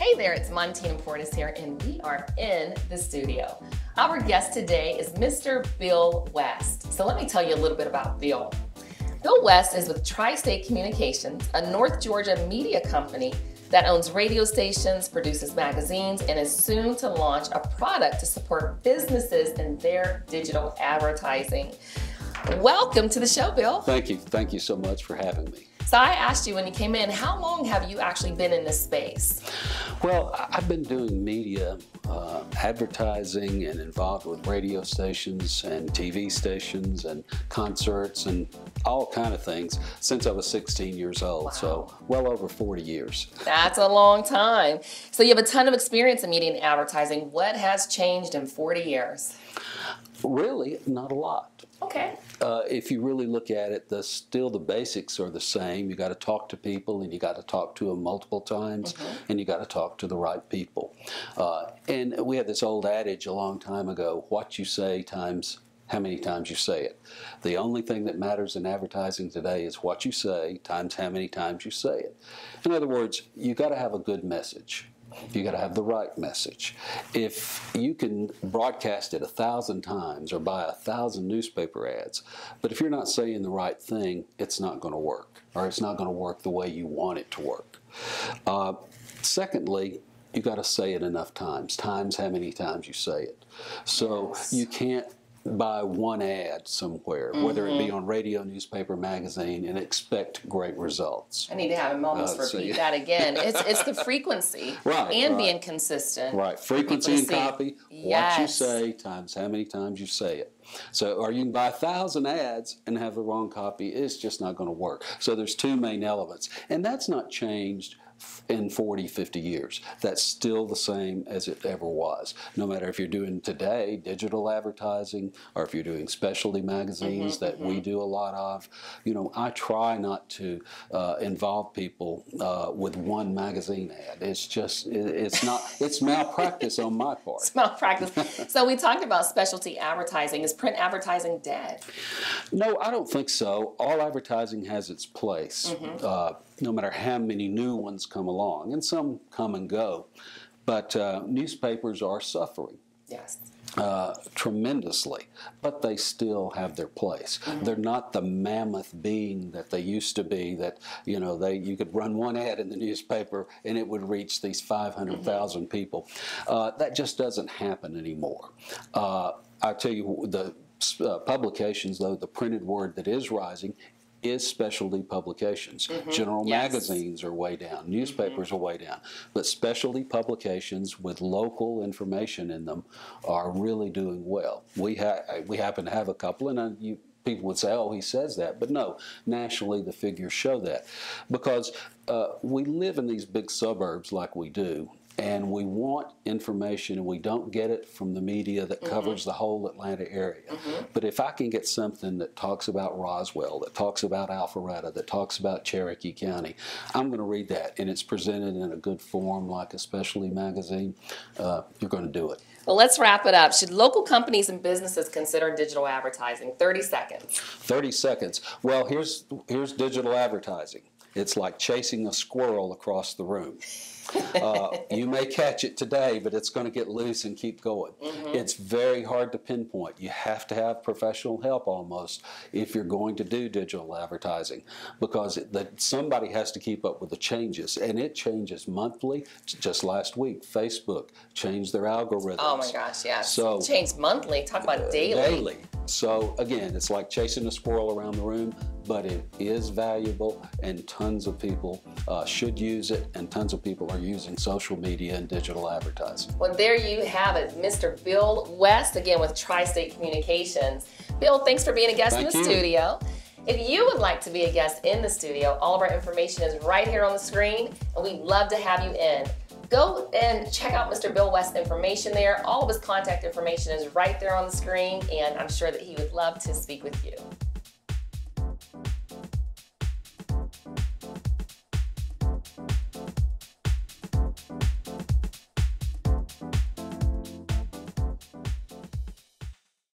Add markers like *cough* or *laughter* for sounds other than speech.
Hey there, it's Montine Portis here, and we are in the studio. Our guest today is Mr. Bill West. So let me tell you a little bit about Bill. Bill West is with Tri State Communications, a North Georgia media company that owns radio stations, produces magazines, and is soon to launch a product to support businesses in their digital advertising. Welcome to the show, Bill. Thank you. Thank you so much for having me. So I asked you when you came in, how long have you actually been in this space? Well, I've been doing media, uh, advertising, and involved with radio stations and TV stations and concerts and all kind of things since I was 16 years old. Wow. So well over 40 years. That's a long time. So you have a ton of experience in media and advertising. What has changed in 40 years? Really, not a lot. Okay. Uh, if you really look at it, the still the basics are the same. You got to talk to people, and you got to talk to them multiple times, mm-hmm. and you got to talk to the right people. Uh, and we had this old adage a long time ago: "What you say times how many times you say it. The only thing that matters in advertising today is what you say times how many times you say it. In other words, you got to have a good message. You got to have the right message. If you can broadcast it a thousand times or buy a thousand newspaper ads, but if you're not saying the right thing, it's not going to work, or it's not going to work the way you want it to work. Uh, secondly, you got to say it enough times. Times how many times you say it. So yes. you can't buy one ad somewhere, mm-hmm. whether it be mm-hmm. on radio, newspaper, magazine, and expect great results. I need to have him almost uh, repeat so, that again. It's *laughs* it's the frequency right, and right. being consistent. Right, frequency and copy. Yes. What you say times how many times you say it. So, or you can buy a thousand ads and have the wrong copy. It's just not going to work. So there's two main elements, and that's not changed in 40, 50 years. That's still the same as it ever was. No matter if you're doing today digital advertising or if you're doing specialty magazines mm-hmm, that mm-hmm. we do a lot of, you know, I try not to uh, involve people uh, with one magazine ad. It's just, it, it's not, it's malpractice on my *laughs* part. It's malpractice. so we talked about specialty advertising. Is print advertising dead? No, I don't think so. All advertising has its place. Mm-hmm. Uh, no matter how many new ones come along, and some come and go. But uh, newspapers are suffering. Yes. Uh, tremendously, but they still have their place. Mm-hmm. They're not the mammoth being that they used to be. That you know, they you could run one ad in the newspaper and it would reach these five hundred thousand mm mm-hmm. people. Uh, that just doesn't happen anymore. Uh, I tell you, the uh, publications, though, the printed word that is rising is specialty publications. Mm-hmm. General yes. magazines are way down, newspapers mm-hmm. are way down, but specialty publications with local information in them are really doing well. We ha- we happen to have a couple, and uh, you people would say, oh, he says that. But no, nationally the figures show that. Because uh, we live in these big suburbs like we do, and we want information and we don't get it from the media that mm-hmm. covers the whole Atlanta area. Mm-hmm. But if I can get something that talks about Roswell, that talks about Alpharetta, that talks about Cherokee County, I'm going to read that and it's presented in a good form like a specialty magazine, uh, you're going to do it. Well, let's wrap it up. Should local companies and businesses consider digital advertising? 30 seconds. 30 seconds. Well, here's here's digital advertising. It's like chasing a squirrel across the room. Uh, *laughs* you may catch it today, but it's going to get loose and keep going. Mm-hmm. It's very hard to pinpoint. You have to have professional help almost if you're going to do digital advertising because it, the, somebody has to keep up with the changes, and it changes monthly. Just last week, Facebook changed their algorithms. Oh my gosh, yeah. So it changed monthly. Talk about daily. Daily. So again, it's like chasing a squirrel around the room, but it is valuable, and tons of people uh, should use it, and tons of people are using social media and digital advertising. Well, there you have it, Mr. Bill West, again with Tri State Communications. Bill, thanks for being a guest Thank in the you. studio. If you would like to be a guest in the studio, all of our information is right here on the screen, and we'd love to have you in. Go and check out Mr. Bill West's information there. All of his contact information is right there on the screen, and I'm sure that he would love to speak with you.